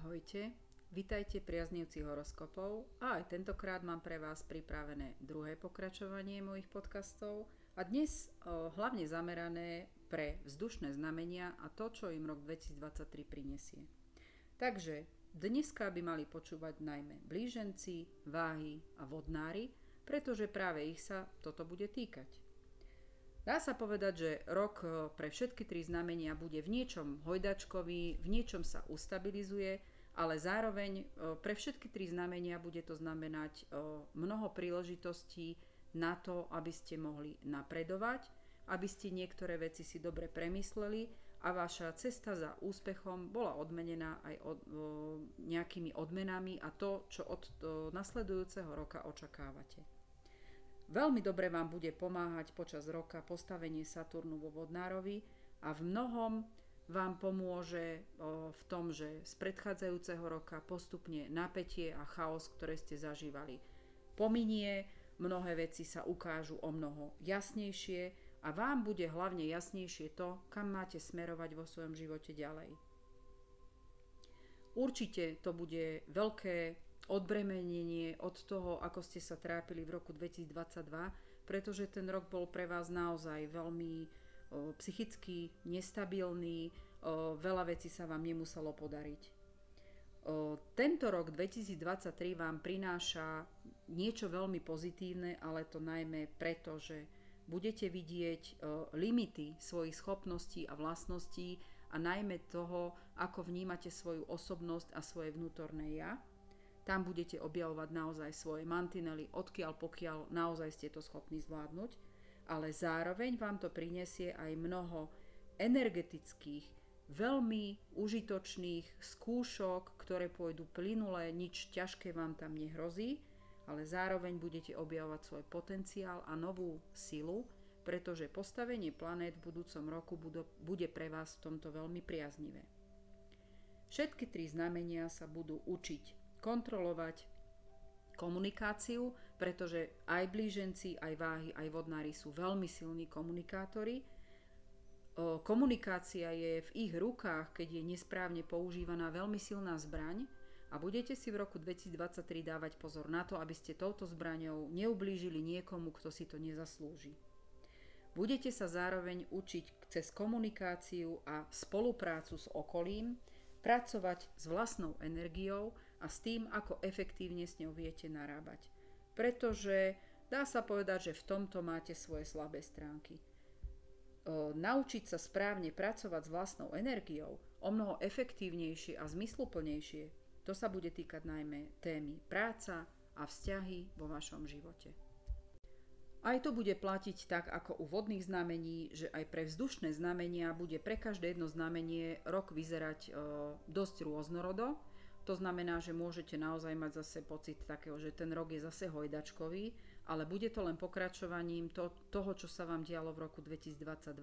Ahojte, vitajte priaznivci horoskopov a aj tentokrát mám pre vás pripravené druhé pokračovanie mojich podcastov a dnes o, hlavne zamerané pre vzdušné znamenia a to, čo im rok 2023 prinesie. Takže dneska by mali počúvať najmä blíženci, váhy a vodnári, pretože práve ich sa toto bude týkať. Dá sa povedať, že rok pre všetky tri znamenia bude v niečom hojdačkový, v niečom sa ustabilizuje ale zároveň e, pre všetky tri znamenia bude to znamenať e, mnoho príležitostí na to, aby ste mohli napredovať, aby ste niektoré veci si dobre premysleli a vaša cesta za úspechom bola odmenená aj od, o, e, nejakými odmenami a to, čo od to nasledujúceho roka očakávate. Veľmi dobre vám bude pomáhať počas roka postavenie Saturnu vo Vodnárovi a v mnohom vám pomôže v tom, že z predchádzajúceho roka postupne napätie a chaos, ktoré ste zažívali, pominie, mnohé veci sa ukážu o mnoho jasnejšie a vám bude hlavne jasnejšie to, kam máte smerovať vo svojom živote ďalej. Určite to bude veľké odbremenenie od toho, ako ste sa trápili v roku 2022, pretože ten rok bol pre vás naozaj veľmi psychicky nestabilný, veľa vecí sa vám nemuselo podariť. Tento rok 2023 vám prináša niečo veľmi pozitívne, ale to najmä preto, že budete vidieť limity svojich schopností a vlastností a najmä toho, ako vnímate svoju osobnosť a svoje vnútorné ja. Tam budete objavovať naozaj svoje mantinely, odkiaľ pokiaľ naozaj ste to schopní zvládnuť, ale zároveň vám to prinesie aj mnoho energetických, veľmi užitočných skúšok, ktoré pôjdu plynulé, nič ťažké vám tam nehrozí, ale zároveň budete objavovať svoj potenciál a novú silu, pretože postavenie planét v budúcom roku bude pre vás v tomto veľmi priaznivé. Všetky tri znamenia sa budú učiť kontrolovať komunikáciu, pretože aj blíženci, aj váhy, aj vodnári sú veľmi silní komunikátori, komunikácia je v ich rukách, keď je nesprávne používaná veľmi silná zbraň a budete si v roku 2023 dávať pozor na to, aby ste touto zbraňou neublížili niekomu, kto si to nezaslúži. Budete sa zároveň učiť cez komunikáciu a spoluprácu s okolím, pracovať s vlastnou energiou a s tým, ako efektívne s ňou viete narábať. Pretože dá sa povedať, že v tomto máte svoje slabé stránky naučiť sa správne pracovať s vlastnou energiou, o mnoho efektívnejšie a zmysluplnejšie, to sa bude týkať najmä témy práca a vzťahy vo vašom živote. Aj to bude platiť tak ako u vodných znamení, že aj pre vzdušné znamenia bude pre každé jedno znamenie rok vyzerať e, dosť rôznorodo. To znamená, že môžete naozaj mať zase pocit takého, že ten rok je zase hojdačkový ale bude to len pokračovaním to, toho, čo sa vám dialo v roku 2022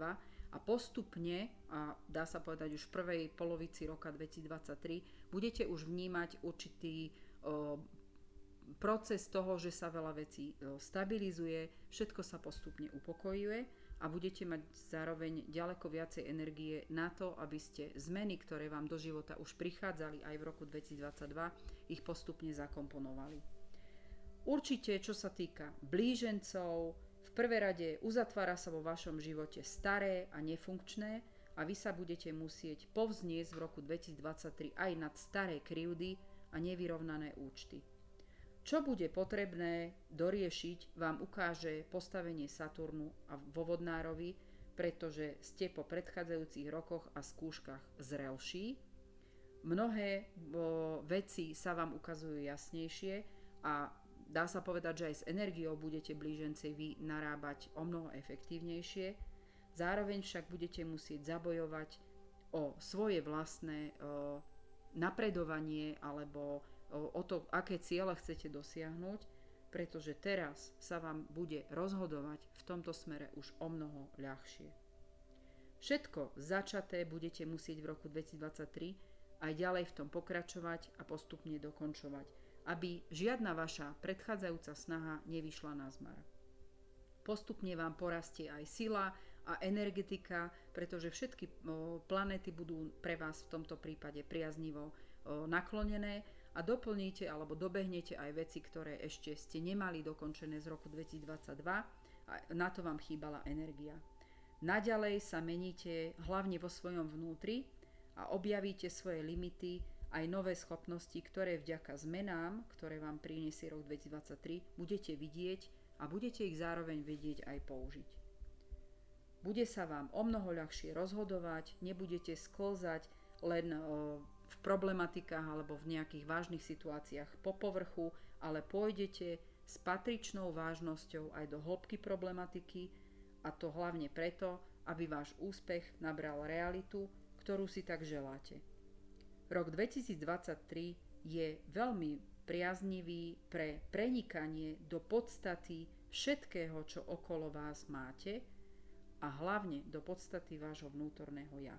a postupne, a dá sa povedať už v prvej polovici roka 2023, budete už vnímať určitý o, proces toho, že sa veľa vecí stabilizuje, všetko sa postupne upokojuje a budete mať zároveň ďaleko viacej energie na to, aby ste zmeny, ktoré vám do života už prichádzali aj v roku 2022, ich postupne zakomponovali. Určite, čo sa týka blížencov, v prvé rade uzatvára sa vo vašom živote staré a nefunkčné a vy sa budete musieť povzniesť v roku 2023 aj nad staré krivdy a nevyrovnané účty. Čo bude potrebné doriešiť, vám ukáže postavenie Saturnu a vo Vodnárovi, pretože ste po predchádzajúcich rokoch a skúškach zrelší. Mnohé veci sa vám ukazujú jasnejšie a dá sa povedať, že aj s energiou budete blíženci vy narábať o mnoho efektívnejšie. Zároveň však budete musieť zabojovať o svoje vlastné o, napredovanie alebo o, to, aké ciele chcete dosiahnuť, pretože teraz sa vám bude rozhodovať v tomto smere už o mnoho ľahšie. Všetko začaté budete musieť v roku 2023 aj ďalej v tom pokračovať a postupne dokončovať aby žiadna vaša predchádzajúca snaha nevyšla na zmar. Postupne vám porastie aj sila a energetika, pretože všetky planéty budú pre vás v tomto prípade priaznivo naklonené a doplníte alebo dobehnete aj veci, ktoré ešte ste nemali dokončené z roku 2022 a na to vám chýbala energia. Naďalej sa meníte hlavne vo svojom vnútri a objavíte svoje limity aj nové schopnosti, ktoré vďaka zmenám, ktoré vám priniesie rok 2023, budete vidieť a budete ich zároveň vedieť aj použiť. Bude sa vám o mnoho ľahšie rozhodovať, nebudete sklzať len v problematikách alebo v nejakých vážnych situáciách po povrchu, ale pôjdete s patričnou vážnosťou aj do hĺbky problematiky a to hlavne preto, aby váš úspech nabral realitu, ktorú si tak želáte. Rok 2023 je veľmi priaznivý pre prenikanie do podstaty všetkého, čo okolo vás máte a hlavne do podstaty vášho vnútorného ja.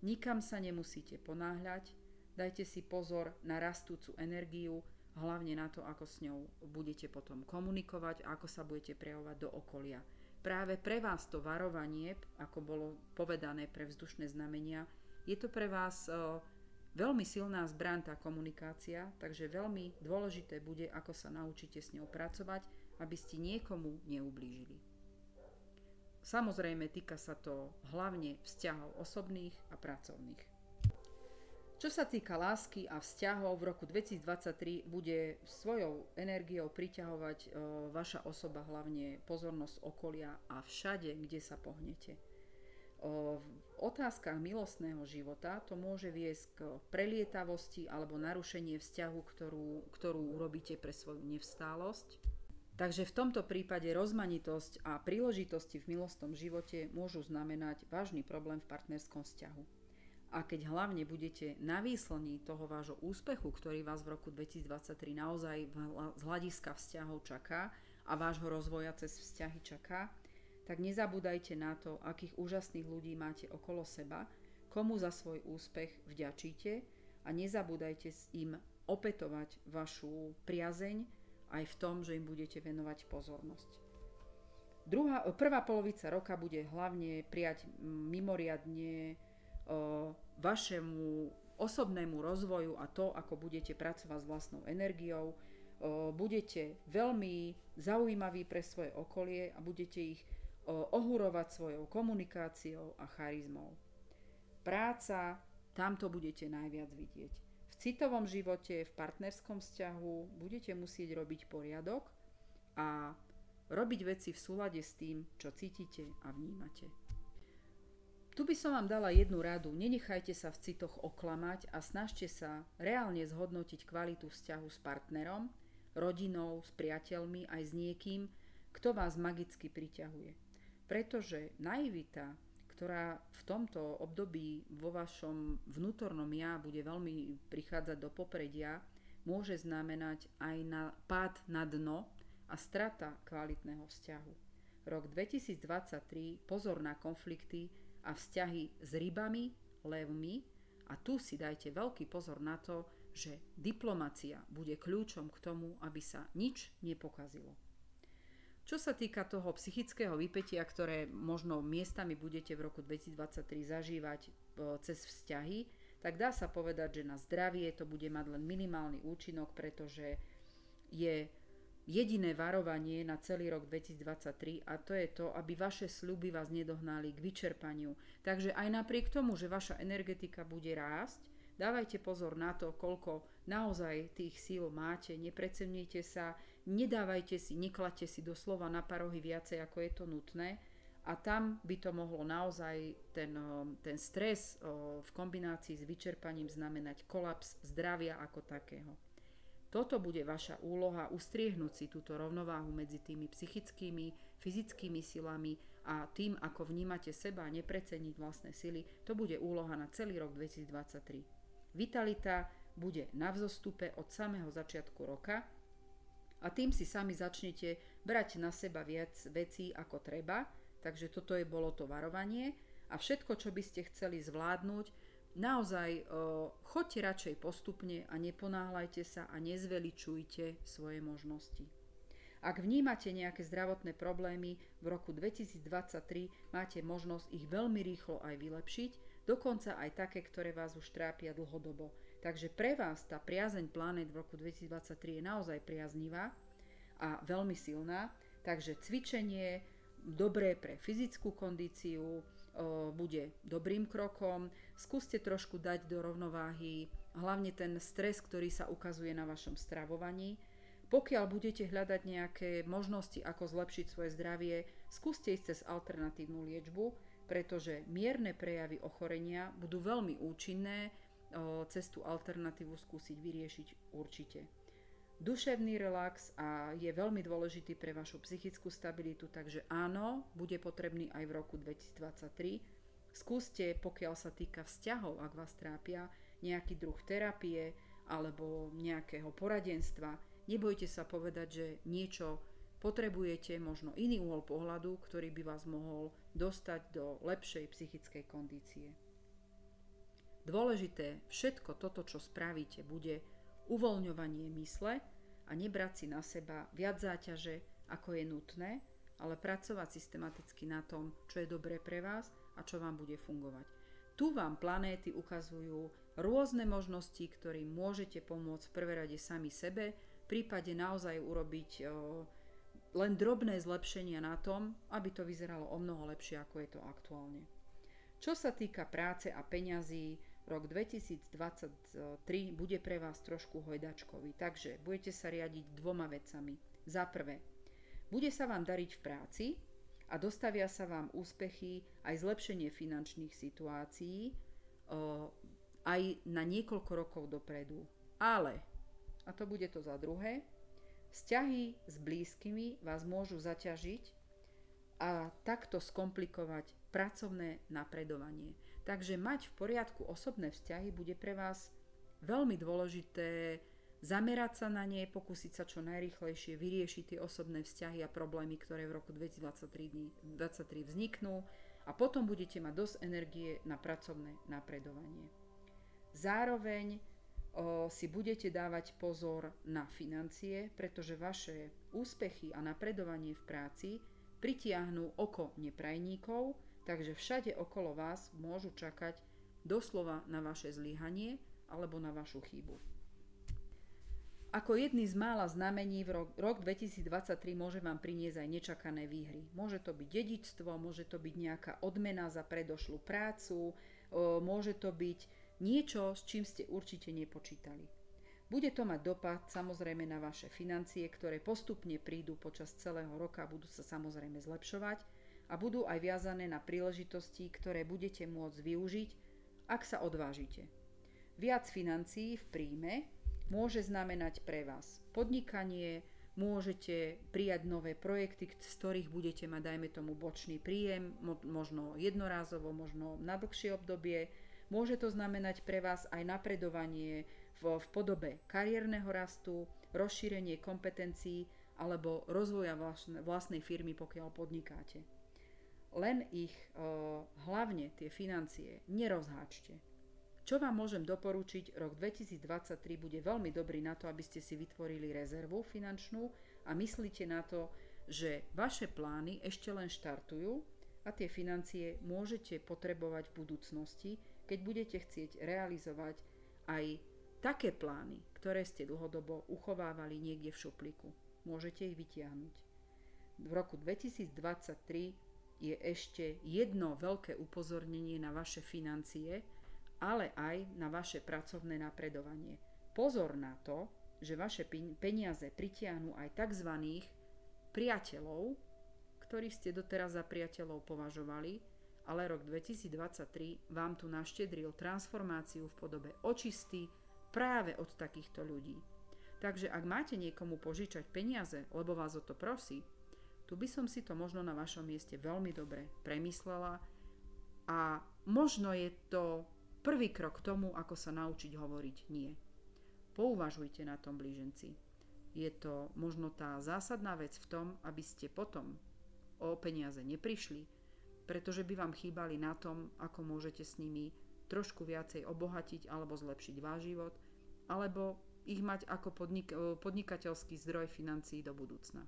Nikam sa nemusíte ponáhľať, dajte si pozor na rastúcu energiu, hlavne na to, ako s ňou budete potom komunikovať ako sa budete prejavovať do okolia. Práve pre vás to varovanie, ako bolo povedané pre vzdušné znamenia, je to pre vás o, veľmi silná zbraň tá komunikácia, takže veľmi dôležité bude, ako sa naučíte s ňou pracovať, aby ste niekomu neublížili. Samozrejme, týka sa to hlavne vzťahov osobných a pracovných. Čo sa týka lásky a vzťahov, v roku 2023 bude svojou energiou priťahovať e, vaša osoba hlavne pozornosť okolia a všade, kde sa pohnete. E, v otázkach milostného života to môže viesť k prelietavosti alebo narušenie vzťahu, ktorú, ktorú urobíte pre svoju nevstálosť Takže v tomto prípade rozmanitosť a príležitosti v milostnom živote môžu znamenať vážny problém v partnerskom vzťahu. A keď hlavne budete na výslní toho vášho úspechu, ktorý vás v roku 2023 naozaj z hľadiska vzťahov čaká a vášho rozvoja cez vzťahy čaká, tak nezabúdajte na to, akých úžasných ľudí máte okolo seba, komu za svoj úspech vďačíte a nezabúdajte s im opätovať vašu priazeň aj v tom, že im budete venovať pozornosť. Druhá, prvá polovica roka bude hlavne prijať mimoriadne vašemu osobnému rozvoju a to, ako budete pracovať s vlastnou energiou. Budete veľmi zaujímaví pre svoje okolie a budete ich ohurovať svojou komunikáciou a charizmou. Práca, tamto budete najviac vidieť citovom živote, v partnerskom vzťahu budete musieť robiť poriadok a robiť veci v súlade s tým, čo cítite a vnímate. Tu by som vám dala jednu radu. Nenechajte sa v citoch oklamať a snažte sa reálne zhodnotiť kvalitu vzťahu s partnerom, rodinou, s priateľmi aj s niekým, kto vás magicky priťahuje. Pretože naivita ktorá v tomto období vo vašom vnútornom ja bude veľmi prichádzať do popredia, môže znamenať aj na pád na dno a strata kvalitného vzťahu. Rok 2023 pozor na konflikty a vzťahy s rybami, levmi a tu si dajte veľký pozor na to, že diplomacia bude kľúčom k tomu, aby sa nič nepokazilo. Čo sa týka toho psychického vypetia, ktoré možno miestami budete v roku 2023 zažívať e, cez vzťahy, tak dá sa povedať, že na zdravie to bude mať len minimálny účinok, pretože je jediné varovanie na celý rok 2023 a to je to, aby vaše sľuby vás nedohnali k vyčerpaniu. Takže aj napriek tomu, že vaša energetika bude rásť, dávajte pozor na to, koľko naozaj tých síl máte, neprecennite sa, nedávajte si, nekladte si doslova na parohy viacej, ako je to nutné. A tam by to mohlo naozaj ten, ten stres v kombinácii s vyčerpaním znamenať kolaps zdravia ako takého. Toto bude vaša úloha ustriehnúť si túto rovnováhu medzi tými psychickými, fyzickými silami a tým, ako vnímate seba a nepreceniť vlastné sily. To bude úloha na celý rok 2023. Vitalita bude na vzostupe od samého začiatku roka a tým si sami začnete brať na seba viac vecí ako treba, takže toto je bolo to varovanie a všetko, čo by ste chceli zvládnuť, naozaj choďte radšej postupne a neponáhľajte sa a nezveličujte svoje možnosti. Ak vnímate nejaké zdravotné problémy, v roku 2023 máte možnosť ich veľmi rýchlo aj vylepšiť, dokonca aj také, ktoré vás už trápia dlhodobo. Takže pre vás tá priazeň planet v roku 2023 je naozaj priaznivá a veľmi silná. Takže cvičenie dobré pre fyzickú kondíciu, bude dobrým krokom. Skúste trošku dať do rovnováhy hlavne ten stres, ktorý sa ukazuje na vašom stravovaní. Pokiaľ budete hľadať nejaké možnosti, ako zlepšiť svoje zdravie, skúste ísť cez alternatívnu liečbu, pretože mierne prejavy ochorenia budú veľmi účinné, cez tú alternatívu skúsiť vyriešiť určite. Duševný relax a je veľmi dôležitý pre vašu psychickú stabilitu, takže áno, bude potrebný aj v roku 2023. Skúste, pokiaľ sa týka vzťahov, ak vás trápia, nejaký druh terapie alebo nejakého poradenstva, Nebojte sa povedať, že niečo potrebujete, možno iný úhol pohľadu, ktorý by vás mohol dostať do lepšej psychickej kondície. Dôležité, všetko toto, čo spravíte, bude uvoľňovanie mysle a nebrať si na seba viac záťaže, ako je nutné, ale pracovať systematicky na tom, čo je dobré pre vás a čo vám bude fungovať. Tu vám planéty ukazujú rôzne možnosti, ktorým môžete pomôcť v prvé rade sami sebe, prípade naozaj urobiť len drobné zlepšenia na tom, aby to vyzeralo o mnoho lepšie, ako je to aktuálne. Čo sa týka práce a peňazí, rok 2023 bude pre vás trošku hojdačkový, takže budete sa riadiť dvoma vecami. Za prvé, bude sa vám dariť v práci a dostavia sa vám úspechy aj zlepšenie finančných situácií aj na niekoľko rokov dopredu. Ale a to bude to za druhé. Vzťahy s blízkymi vás môžu zaťažiť a takto skomplikovať pracovné napredovanie. Takže mať v poriadku osobné vzťahy bude pre vás veľmi dôležité zamerať sa na ne, pokúsiť sa čo najrychlejšie vyriešiť tie osobné vzťahy a problémy, ktoré v roku 2023 vzniknú a potom budete mať dosť energie na pracovné napredovanie. Zároveň o, si budete dávať pozor na financie, pretože vaše úspechy a napredovanie v práci pritiahnú oko neprajníkov, takže všade okolo vás môžu čakať doslova na vaše zlyhanie alebo na vašu chybu. Ako jedný z mála znamení v rok, rok 2023 môže vám priniesť aj nečakané výhry. Môže to byť dedičstvo, môže to byť nejaká odmena za predošlú prácu, môže to byť Niečo, s čím ste určite nepočítali. Bude to mať dopad samozrejme na vaše financie, ktoré postupne prídu počas celého roka, budú sa samozrejme zlepšovať a budú aj viazané na príležitosti, ktoré budete môcť využiť, ak sa odvážite. Viac financií v príjme môže znamenať pre vás podnikanie, môžete prijať nové projekty, z ktorých budete mať, dajme tomu, bočný príjem, možno jednorázovo, možno na dlhšie obdobie, Môže to znamenať pre vás aj napredovanie v, v podobe kariérneho rastu, rozšírenie kompetencií alebo rozvoja vlastnej firmy, pokiaľ podnikáte. Len ich, hlavne tie financie, nerozháčte. Čo vám môžem doporučiť, rok 2023 bude veľmi dobrý na to, aby ste si vytvorili rezervu finančnú a myslíte na to, že vaše plány ešte len štartujú a tie financie môžete potrebovať v budúcnosti, keď budete chcieť realizovať aj také plány, ktoré ste dlhodobo uchovávali niekde v šupliku. Môžete ich vytiahnuť. V roku 2023 je ešte jedno veľké upozornenie na vaše financie, ale aj na vaše pracovné napredovanie. Pozor na to, že vaše peniaze pritiahnu aj tzv. priateľov, ktorých ste doteraz za priateľov považovali, ale rok 2023 vám tu naštedril transformáciu v podobe očisty práve od takýchto ľudí. Takže ak máte niekomu požičať peniaze, lebo vás o to prosí, tu by som si to možno na vašom mieste veľmi dobre premyslela a možno je to prvý krok k tomu, ako sa naučiť hovoriť nie. Pouvažujte na tom blíženci. Je to možno tá zásadná vec v tom, aby ste potom o peniaze neprišli, pretože by vám chýbali na tom, ako môžete s nimi trošku viacej obohatiť alebo zlepšiť váš život, alebo ich mať ako podnik- podnikateľský zdroj financií do budúcna.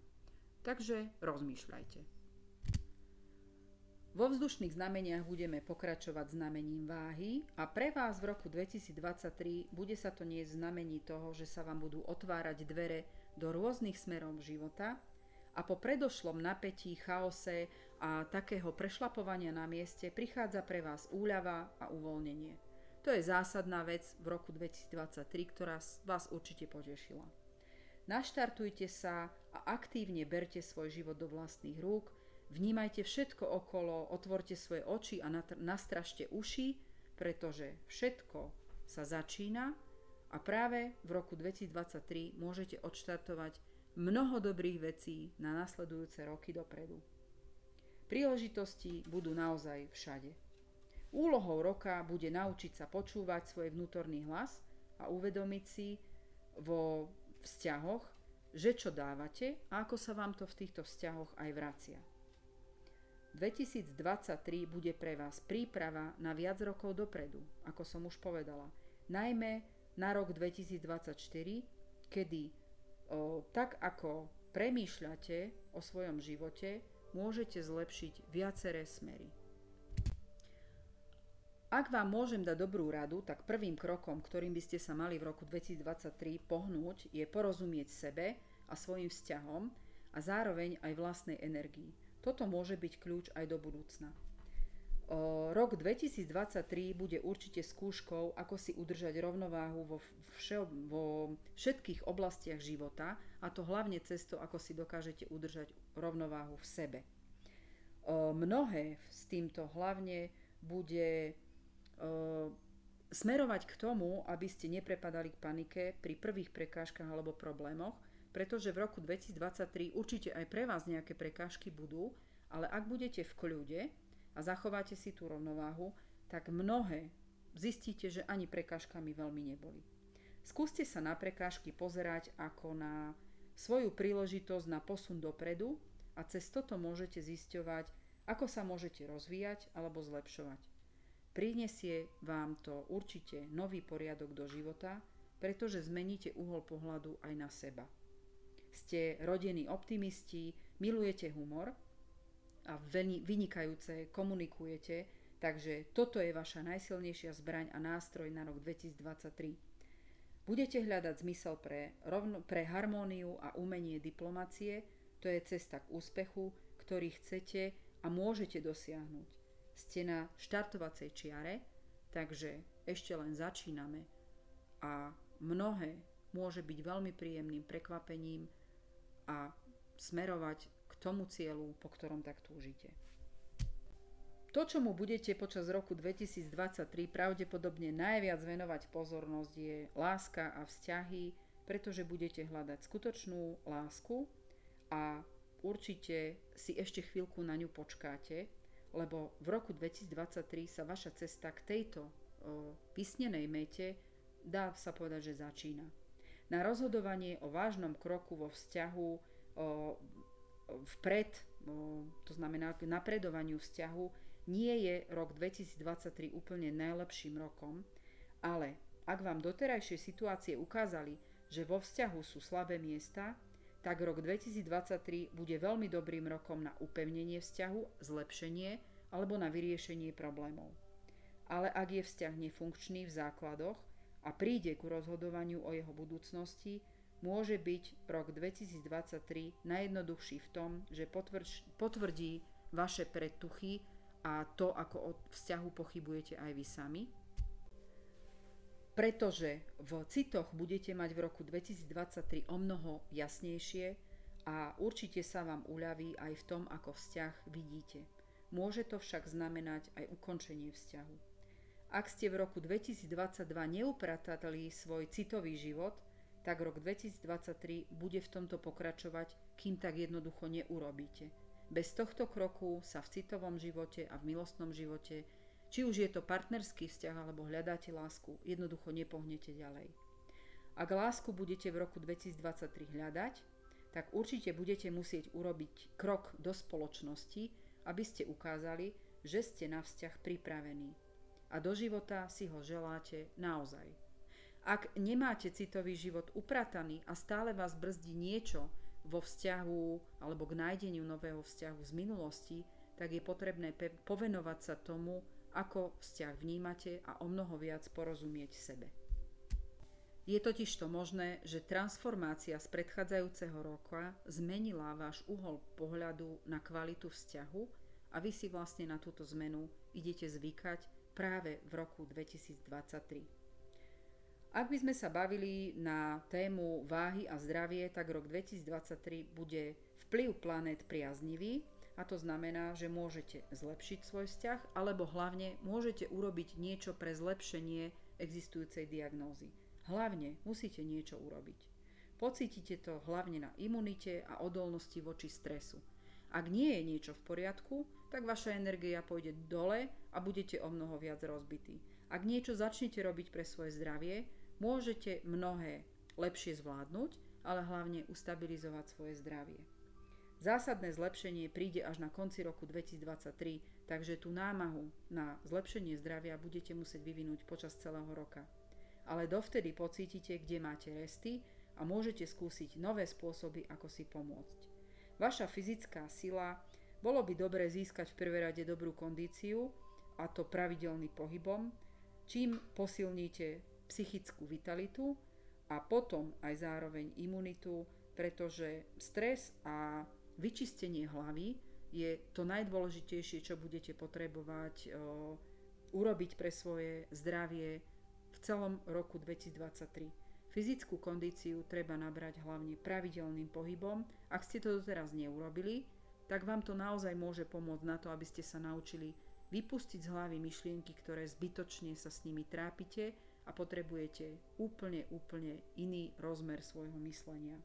Takže rozmýšľajte. Vo vzdušných znameniach budeme pokračovať znamením váhy a pre vás v roku 2023 bude sa to nie znamení toho, že sa vám budú otvárať dvere do rôznych smerov života a po predošlom napätí, chaose a takého prešlapovania na mieste prichádza pre vás úľava a uvoľnenie. To je zásadná vec v roku 2023, ktorá vás určite potešila. Naštartujte sa a aktívne berte svoj život do vlastných rúk – Vnímajte všetko okolo, otvorte svoje oči a nastražte uši, pretože všetko sa začína a práve v roku 2023 môžete odštartovať mnoho dobrých vecí na nasledujúce roky dopredu. Príležitosti budú naozaj všade. Úlohou roka bude naučiť sa počúvať svoj vnútorný hlas a uvedomiť si vo vzťahoch, že čo dávate a ako sa vám to v týchto vzťahoch aj vracia. 2023 bude pre vás príprava na viac rokov dopredu, ako som už povedala. Najmä na rok 2024, kedy o, tak ako premýšľate o svojom živote, môžete zlepšiť viaceré smery. Ak vám môžem dať dobrú radu, tak prvým krokom, ktorým by ste sa mali v roku 2023 pohnúť, je porozumieť sebe a svojim vzťahom a zároveň aj vlastnej energii. Toto môže byť kľúč aj do budúcna. Rok 2023 bude určite skúškou, ako si udržať rovnováhu vo, vše, vo všetkých oblastiach života a to hlavne cesto, ako si dokážete udržať rovnováhu v sebe. Mnohé s týmto hlavne bude smerovať k tomu, aby ste neprepadali k panike pri prvých prekážkach alebo problémoch, pretože v roku 2023 určite aj pre vás nejaké prekážky budú, ale ak budete v kľude a zachováte si tú rovnováhu, tak mnohé zistíte, že ani prekážkami veľmi neboli. Skúste sa na prekážky pozerať ako na svoju príležitosť na posun dopredu a cez toto môžete zisťovať, ako sa môžete rozvíjať alebo zlepšovať. Prinesie vám to určite nový poriadok do života, pretože zmeníte uhol pohľadu aj na seba ste rodení optimisti, milujete humor a vynikajúce komunikujete, takže toto je vaša najsilnejšia zbraň a nástroj na rok 2023. Budete hľadať zmysel pre, rovno, pre harmóniu a umenie diplomacie, to je cesta k úspechu, ktorý chcete a môžete dosiahnuť. Ste na štartovacej čiare, takže ešte len začíname a mnohé môže byť veľmi príjemným prekvapením a smerovať k tomu cieľu, po ktorom tak túžite. To, čomu budete počas roku 2023 pravdepodobne najviac venovať pozornosť, je láska a vzťahy, pretože budete hľadať skutočnú lásku a určite si ešte chvíľku na ňu počkáte, lebo v roku 2023 sa vaša cesta k tejto vysnenej mete dá sa povedať, že začína. Na rozhodovanie o vážnom kroku vo vzťahu vpred, to znamená k napredovaniu vzťahu, nie je rok 2023 úplne najlepším rokom, ale ak vám doterajšie situácie ukázali, že vo vzťahu sú slabé miesta, tak rok 2023 bude veľmi dobrým rokom na upevnenie vzťahu, zlepšenie alebo na vyriešenie problémov. Ale ak je vzťah nefunkčný v základoch, a príde ku rozhodovaniu o jeho budúcnosti, môže byť rok 2023 najjednoduchší v tom, že potvrdí vaše predtuchy a to, ako o vzťahu pochybujete aj vy sami. Pretože v citoch budete mať v roku 2023 o mnoho jasnejšie a určite sa vám uľaví aj v tom, ako vzťah vidíte. Môže to však znamenať aj ukončenie vzťahu. Ak ste v roku 2022 neupratali svoj citový život, tak rok 2023 bude v tomto pokračovať, kým tak jednoducho neurobíte. Bez tohto kroku sa v citovom živote a v milostnom živote, či už je to partnerský vzťah alebo hľadáte lásku, jednoducho nepohnete ďalej. Ak lásku budete v roku 2023 hľadať, tak určite budete musieť urobiť krok do spoločnosti, aby ste ukázali, že ste na vzťah pripravení a do života si ho želáte naozaj. Ak nemáte citový život uprataný a stále vás brzdí niečo vo vzťahu alebo k nájdeniu nového vzťahu z minulosti, tak je potrebné povenovať sa tomu, ako vzťah vnímate a o mnoho viac porozumieť sebe. Je totiž to možné, že transformácia z predchádzajúceho roka zmenila váš uhol pohľadu na kvalitu vzťahu a vy si vlastne na túto zmenu idete zvykať práve v roku 2023. Ak by sme sa bavili na tému váhy a zdravie, tak rok 2023 bude vplyv planét priaznivý a to znamená, že môžete zlepšiť svoj vzťah alebo hlavne môžete urobiť niečo pre zlepšenie existujúcej diagnózy. Hlavne musíte niečo urobiť. Pocítite to hlavne na imunite a odolnosti voči stresu. Ak nie je niečo v poriadku, tak vaša energia pôjde dole a budete o mnoho viac rozbití. Ak niečo začnete robiť pre svoje zdravie, môžete mnohé lepšie zvládnuť, ale hlavne ustabilizovať svoje zdravie. Zásadné zlepšenie príde až na konci roku 2023, takže tú námahu na zlepšenie zdravia budete musieť vyvinúť počas celého roka ale dovtedy pocítite, kde máte resty a môžete skúsiť nové spôsoby, ako si pomôcť. Vaša fyzická sila bolo by dobre získať v prvé rade dobrú kondíciu, a to pravidelný pohybom, čím posilníte psychickú vitalitu a potom aj zároveň imunitu, pretože stres a vyčistenie hlavy je to najdôležitejšie, čo budete potrebovať o, urobiť pre svoje zdravie celom roku 2023. Fyzickú kondíciu treba nabrať hlavne pravidelným pohybom. Ak ste to doteraz neurobili, tak vám to naozaj môže pomôcť na to, aby ste sa naučili vypustiť z hlavy myšlienky, ktoré zbytočne sa s nimi trápite a potrebujete úplne, úplne iný rozmer svojho myslenia.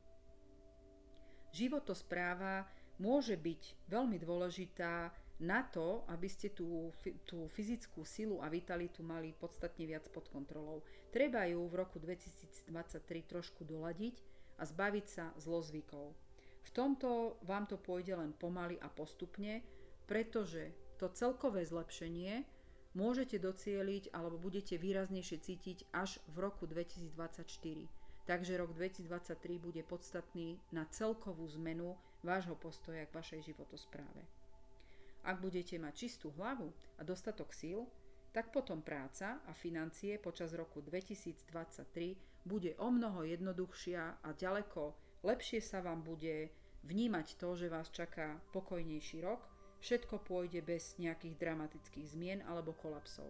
Životospráva môže byť veľmi dôležitá na to, aby ste tú, tú fyzickú silu a vitalitu mali podstatne viac pod kontrolou. Treba ju v roku 2023 trošku doladiť a zbaviť sa zlozvykov. V tomto vám to pôjde len pomaly a postupne, pretože to celkové zlepšenie môžete docieliť alebo budete výraznejšie cítiť až v roku 2024. Takže rok 2023 bude podstatný na celkovú zmenu vášho postoja k vašej životospráve. Ak budete mať čistú hlavu a dostatok síl, tak potom práca a financie počas roku 2023 bude o mnoho jednoduchšia a ďaleko lepšie sa vám bude vnímať to, že vás čaká pokojnejší rok, všetko pôjde bez nejakých dramatických zmien alebo kolapsov.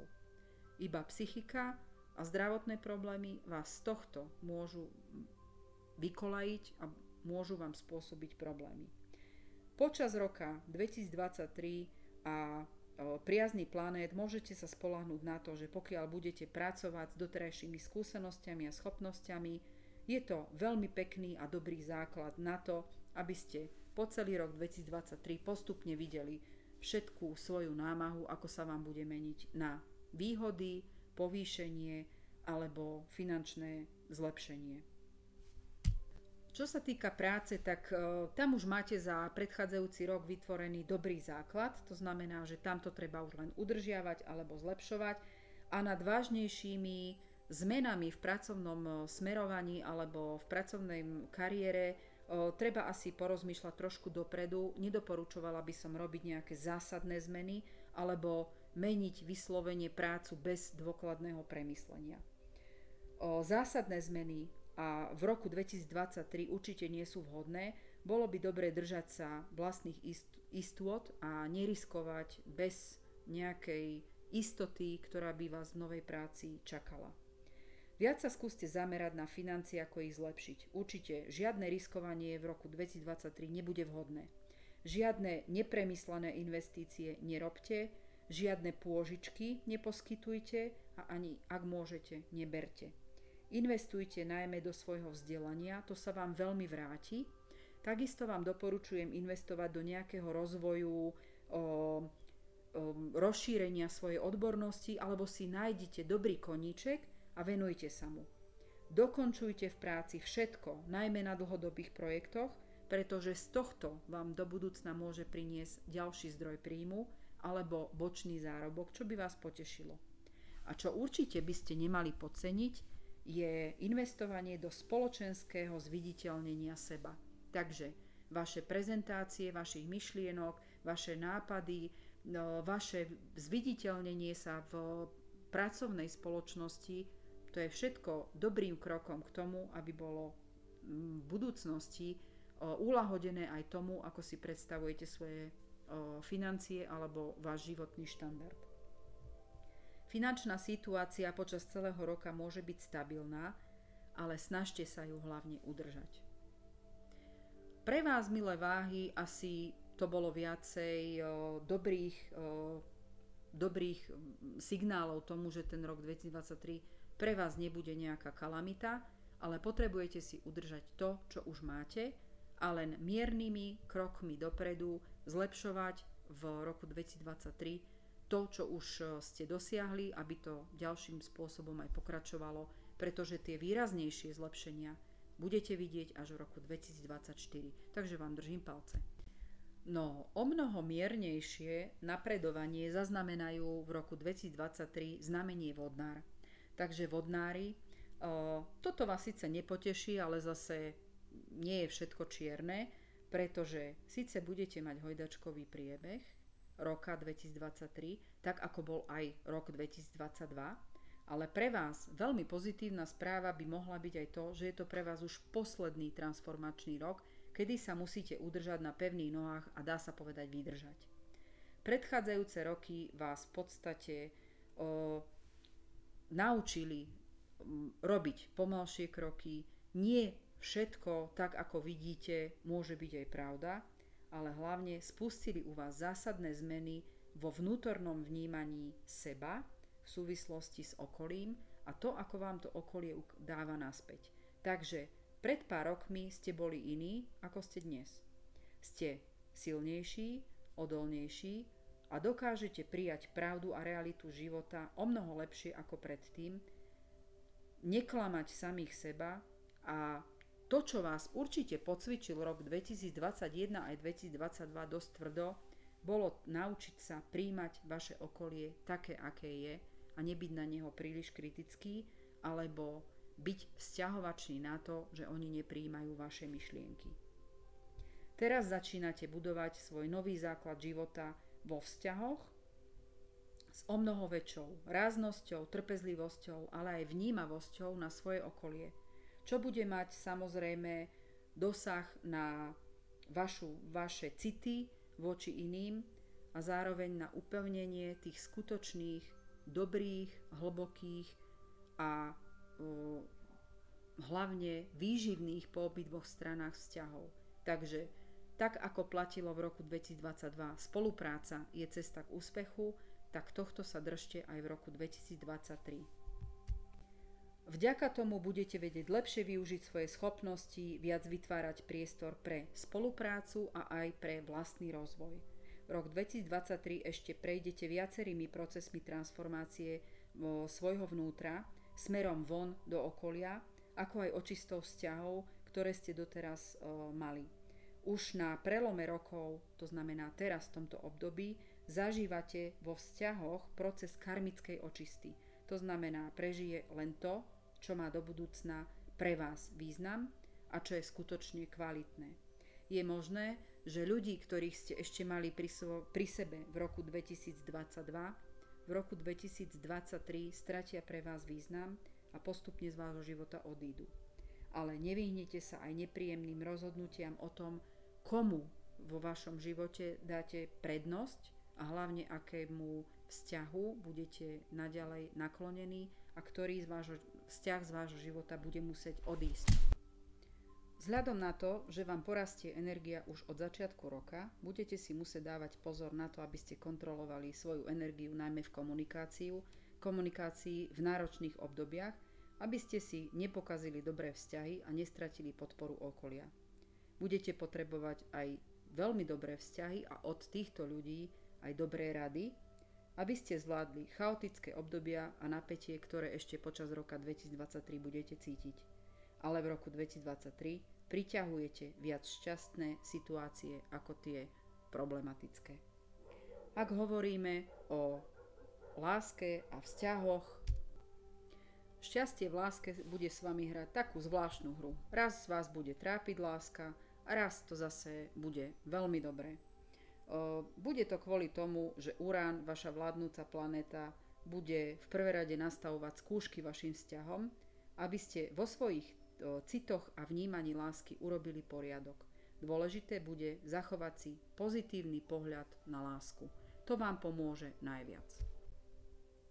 Iba psychika a zdravotné problémy vás z tohto môžu vykolajiť a môžu vám spôsobiť problémy. Počas roka 2023 a priazný planét môžete sa spolahnúť na to, že pokiaľ budete pracovať s doterajšími skúsenosťami a schopnosťami, je to veľmi pekný a dobrý základ na to, aby ste po celý rok 2023 postupne videli všetkú svoju námahu, ako sa vám bude meniť na výhody, povýšenie alebo finančné zlepšenie. Čo sa týka práce, tak uh, tam už máte za predchádzajúci rok vytvorený dobrý základ, to znamená, že tamto treba už len udržiavať alebo zlepšovať a nad vážnejšími zmenami v pracovnom e, smerovaní alebo v pracovnej kariére uh, treba asi porozmýšľať trošku dopredu. Nedoporučovala by som robiť nejaké zásadné zmeny alebo meniť vyslovene prácu bez dôkladného premyslenia. O zásadné zmeny a v roku 2023 určite nie sú vhodné, bolo by dobre držať sa vlastných ist- istôt a neriskovať bez nejakej istoty, ktorá by vás v novej práci čakala. Viac sa skúste zamerať na financie, ako ich zlepšiť. Určite žiadne riskovanie v roku 2023 nebude vhodné. Žiadne nepremyslené investície nerobte, žiadne pôžičky neposkytujte a ani ak môžete, neberte. Investujte najmä do svojho vzdelania, to sa vám veľmi vráti. Takisto vám doporučujem investovať do nejakého rozvoju, o, o, rozšírenia svojej odbornosti alebo si nájdite dobrý koníček a venujte sa mu. Dokončujte v práci všetko, najmä na dlhodobých projektoch, pretože z tohto vám do budúcna môže priniesť ďalší zdroj príjmu alebo bočný zárobok, čo by vás potešilo. A čo určite by ste nemali podceniť, je investovanie do spoločenského zviditeľnenia seba. Takže vaše prezentácie, vašich myšlienok, vaše nápady, no, vaše zviditeľnenie sa v pracovnej spoločnosti, to je všetko dobrým krokom k tomu, aby bolo v budúcnosti ulahodené aj tomu, ako si predstavujete svoje financie alebo váš životný štandard. Finančná situácia počas celého roka môže byť stabilná, ale snažte sa ju hlavne udržať. Pre vás, milé váhy, asi to bolo viacej dobrých, dobrých signálov tomu, že ten rok 2023 pre vás nebude nejaká kalamita, ale potrebujete si udržať to, čo už máte a len miernymi krokmi dopredu zlepšovať v roku 2023 to, čo už ste dosiahli, aby to ďalším spôsobom aj pokračovalo, pretože tie výraznejšie zlepšenia budete vidieť až v roku 2024. Takže vám držím palce. No, o mnoho miernejšie napredovanie zaznamenajú v roku 2023 znamenie vodnár. Takže vodnári, toto vás síce nepoteší, ale zase nie je všetko čierne, pretože síce budete mať hojdačkový priebeh roka 2023, tak ako bol aj rok 2022, ale pre vás veľmi pozitívna správa by mohla byť aj to, že je to pre vás už posledný transformačný rok, kedy sa musíte udržať na pevných nohách a dá sa povedať vydržať. Predchádzajúce roky vás v podstate o, naučili robiť pomalšie kroky. Nie všetko, tak ako vidíte, môže byť aj pravda, ale hlavne spustili u vás zásadné zmeny vo vnútornom vnímaní seba, v súvislosti s okolím a to, ako vám to okolie dáva naspäť. Takže pred pár rokmi ste boli iní, ako ste dnes. Ste silnejší, odolnejší a dokážete prijať pravdu a realitu života o mnoho lepšie ako predtým, neklamať samých seba a to, čo vás určite pocvičil rok 2021 aj 2022 dosť tvrdo, bolo naučiť sa príjmať vaše okolie také, aké je a nebyť na neho príliš kritický, alebo byť vzťahovačný na to, že oni nepríjmajú vaše myšlienky. Teraz začínate budovať svoj nový základ života vo vzťahoch s o mnoho väčšou ráznosťou, trpezlivosťou, ale aj vnímavosťou na svoje okolie, čo bude mať samozrejme dosah na vašu, vaše city voči iným a zároveň na upevnenie tých skutočných dobrých, hlbokých a o, hlavne výživných po obidvoch stranách vzťahov. Takže tak ako platilo v roku 2022, spolupráca je cesta k úspechu, tak tohto sa držte aj v roku 2023. Vďaka tomu budete vedieť lepšie využiť svoje schopnosti, viac vytvárať priestor pre spoluprácu a aj pre vlastný rozvoj rok 2023 ešte prejdete viacerými procesmi transformácie vo svojho vnútra smerom von do okolia, ako aj očistou vzťahov, ktoré ste doteraz mali. Už na prelome rokov, to znamená teraz v tomto období, zažívate vo vzťahoch proces karmickej očisty. To znamená, prežije len to, čo má do budúcna pre vás význam a čo je skutočne kvalitné. Je možné, že ľudí, ktorých ste ešte mali pri, svo, pri sebe v roku 2022, v roku 2023 stratia pre vás význam a postupne z vášho života odídu. Ale nevyhnete sa aj nepríjemným rozhodnutiam o tom, komu vo vašom živote dáte prednosť a hlavne akému vzťahu budete naďalej naklonení a ktorý z vášho, vzťah z vášho života bude musieť odísť. Vzhľadom na to, že vám porastie energia už od začiatku roka, budete si musieť dávať pozor na to, aby ste kontrolovali svoju energiu najmä v komunikáciu, komunikácii v náročných obdobiach, aby ste si nepokazili dobré vzťahy a nestratili podporu okolia. Budete potrebovať aj veľmi dobré vzťahy a od týchto ľudí aj dobré rady, aby ste zvládli chaotické obdobia a napätie, ktoré ešte počas roka 2023 budete cítiť ale v roku 2023 priťahujete viac šťastné situácie ako tie problematické. Ak hovoríme o láske a vzťahoch, šťastie v láske bude s vami hrať takú zvláštnu hru. Raz vás bude trápiť láska raz to zase bude veľmi dobré. Bude to kvôli tomu, že Urán, vaša vládnúca planéta, bude v prvé rade nastavovať skúšky vašim vzťahom, aby ste vo svojich citoch a vnímaní lásky urobili poriadok. Dôležité bude zachovať si pozitívny pohľad na lásku. To vám pomôže najviac.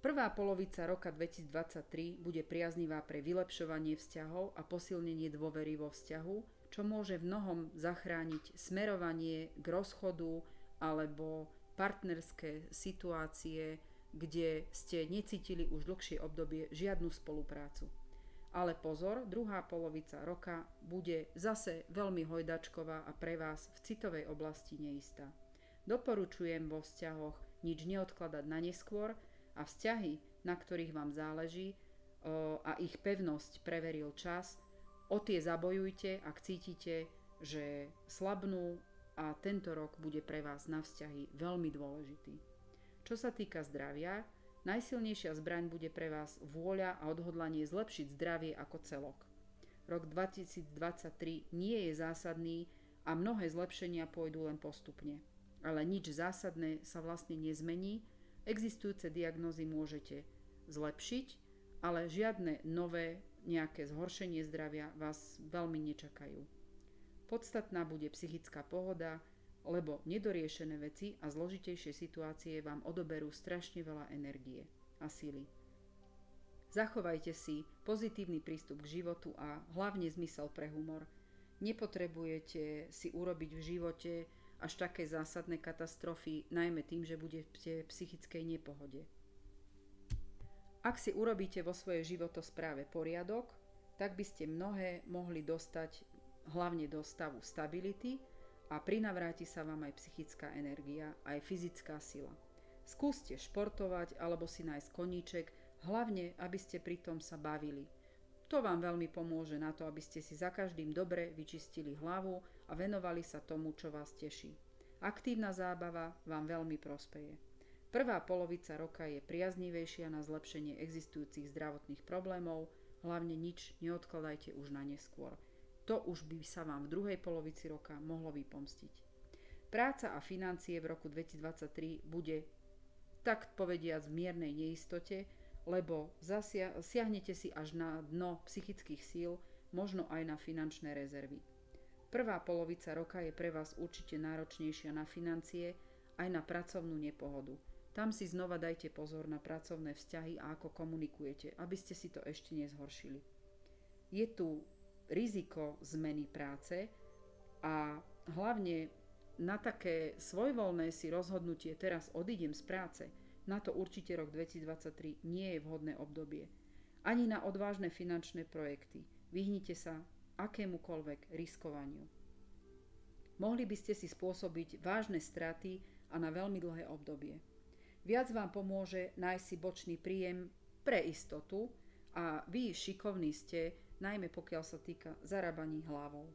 Prvá polovica roka 2023 bude priaznivá pre vylepšovanie vzťahov a posilnenie dôvery vo vzťahu, čo môže v mnohom zachrániť smerovanie k rozchodu alebo partnerské situácie, kde ste necítili už dlhšie obdobie žiadnu spoluprácu. Ale pozor, druhá polovica roka bude zase veľmi hojdačková a pre vás v citovej oblasti neistá. Doporučujem vo vzťahoch nič neodkladať na neskôr a vzťahy, na ktorých vám záleží a ich pevnosť preveril čas, o tie zabojujte, ak cítite, že slabnú a tento rok bude pre vás na vzťahy veľmi dôležitý. Čo sa týka zdravia, Najsilnejšia zbraň bude pre vás vôľa a odhodlanie zlepšiť zdravie ako celok. Rok 2023 nie je zásadný a mnohé zlepšenia pôjdu len postupne. Ale nič zásadné sa vlastne nezmení, existujúce diagnózy môžete zlepšiť, ale žiadne nové nejaké zhoršenie zdravia vás veľmi nečakajú. Podstatná bude psychická pohoda, lebo nedoriešené veci a zložitejšie situácie vám odoberú strašne veľa energie a sily. Zachovajte si pozitívny prístup k životu a hlavne zmysel pre humor. Nepotrebujete si urobiť v živote až také zásadné katastrofy, najmä tým, že budete v psychickej nepohode. Ak si urobíte vo svojej životospráve poriadok, tak by ste mnohé mohli dostať hlavne do stavu stability, a prinavráti sa vám aj psychická energia, aj fyzická sila. Skúste športovať alebo si nájsť koníček, hlavne aby ste pritom sa bavili. To vám veľmi pomôže na to, aby ste si za každým dobre vyčistili hlavu a venovali sa tomu, čo vás teší. Aktívna zábava vám veľmi prospeje. Prvá polovica roka je priaznivejšia na zlepšenie existujúcich zdravotných problémov, hlavne nič neodkladajte už na neskôr to už by sa vám v druhej polovici roka mohlo vypomstiť. Práca a financie v roku 2023 bude tak povediac v miernej neistote, lebo zasia- siahnete si až na dno psychických síl, možno aj na finančné rezervy. Prvá polovica roka je pre vás určite náročnejšia na financie aj na pracovnú nepohodu. Tam si znova dajte pozor na pracovné vzťahy a ako komunikujete, aby ste si to ešte nezhoršili. Je tu riziko zmeny práce a hlavne na také svojvoľné si rozhodnutie teraz odídem z práce, na to určite rok 2023 nie je vhodné obdobie. Ani na odvážne finančné projekty. Vyhnite sa akémukoľvek riskovaniu. Mohli by ste si spôsobiť vážne straty a na veľmi dlhé obdobie. Viac vám pomôže nájsť si bočný príjem pre istotu a vy šikovní ste, najmä pokiaľ sa týka zarábaní hlavou.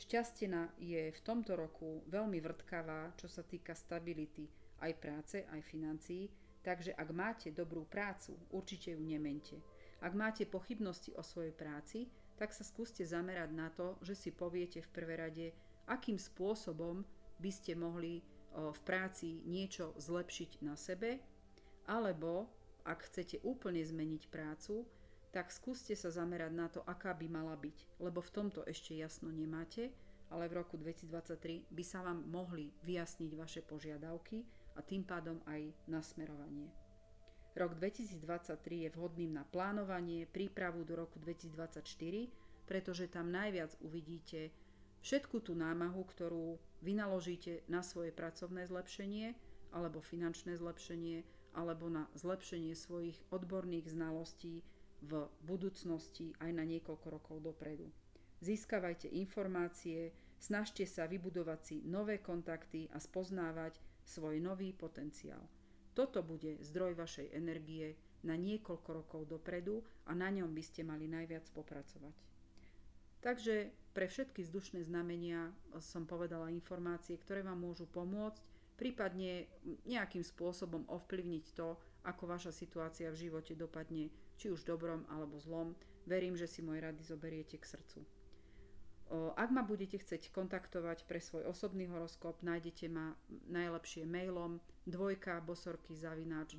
Šťastina je v tomto roku veľmi vrtkavá, čo sa týka stability aj práce, aj financií, takže ak máte dobrú prácu, určite ju nemente. Ak máte pochybnosti o svojej práci, tak sa skúste zamerať na to, že si poviete v prvé rade, akým spôsobom by ste mohli v práci niečo zlepšiť na sebe, alebo ak chcete úplne zmeniť prácu, tak skúste sa zamerať na to, aká by mala byť, lebo v tomto ešte jasno nemáte, ale v roku 2023 by sa vám mohli vyjasniť vaše požiadavky a tým pádom aj nasmerovanie. Rok 2023 je vhodným na plánovanie, prípravu do roku 2024, pretože tam najviac uvidíte všetku tú námahu, ktorú vynaložíte na svoje pracovné zlepšenie alebo finančné zlepšenie alebo na zlepšenie svojich odborných znalostí v budúcnosti aj na niekoľko rokov dopredu. Získavajte informácie, snažte sa vybudovať si nové kontakty a spoznávať svoj nový potenciál. Toto bude zdroj vašej energie na niekoľko rokov dopredu a na ňom by ste mali najviac popracovať. Takže pre všetky vzdušné znamenia som povedala informácie, ktoré vám môžu pomôcť, prípadne nejakým spôsobom ovplyvniť to, ako vaša situácia v živote dopadne, či už dobrom alebo zlom. Verím, že si moje rady zoberiete k srdcu. Ak ma budete chcieť kontaktovať pre svoj osobný horoskop, nájdete ma najlepšie mailom dvojka bosorky zavináč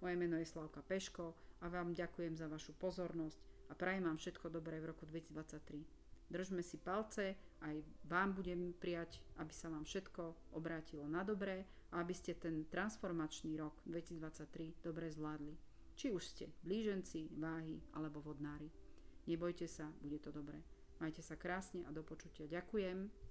Moje meno je Slavka Peško a vám ďakujem za vašu pozornosť a prajem vám všetko dobré v roku 2023. Držme si palce, aj vám budem prijať, aby sa vám všetko obrátilo na dobré a aby ste ten transformačný rok 2023 dobre zvládli. Či už ste blíženci, váhy alebo vodnári. Nebojte sa, bude to dobré. Majte sa krásne a do počutia. Ďakujem.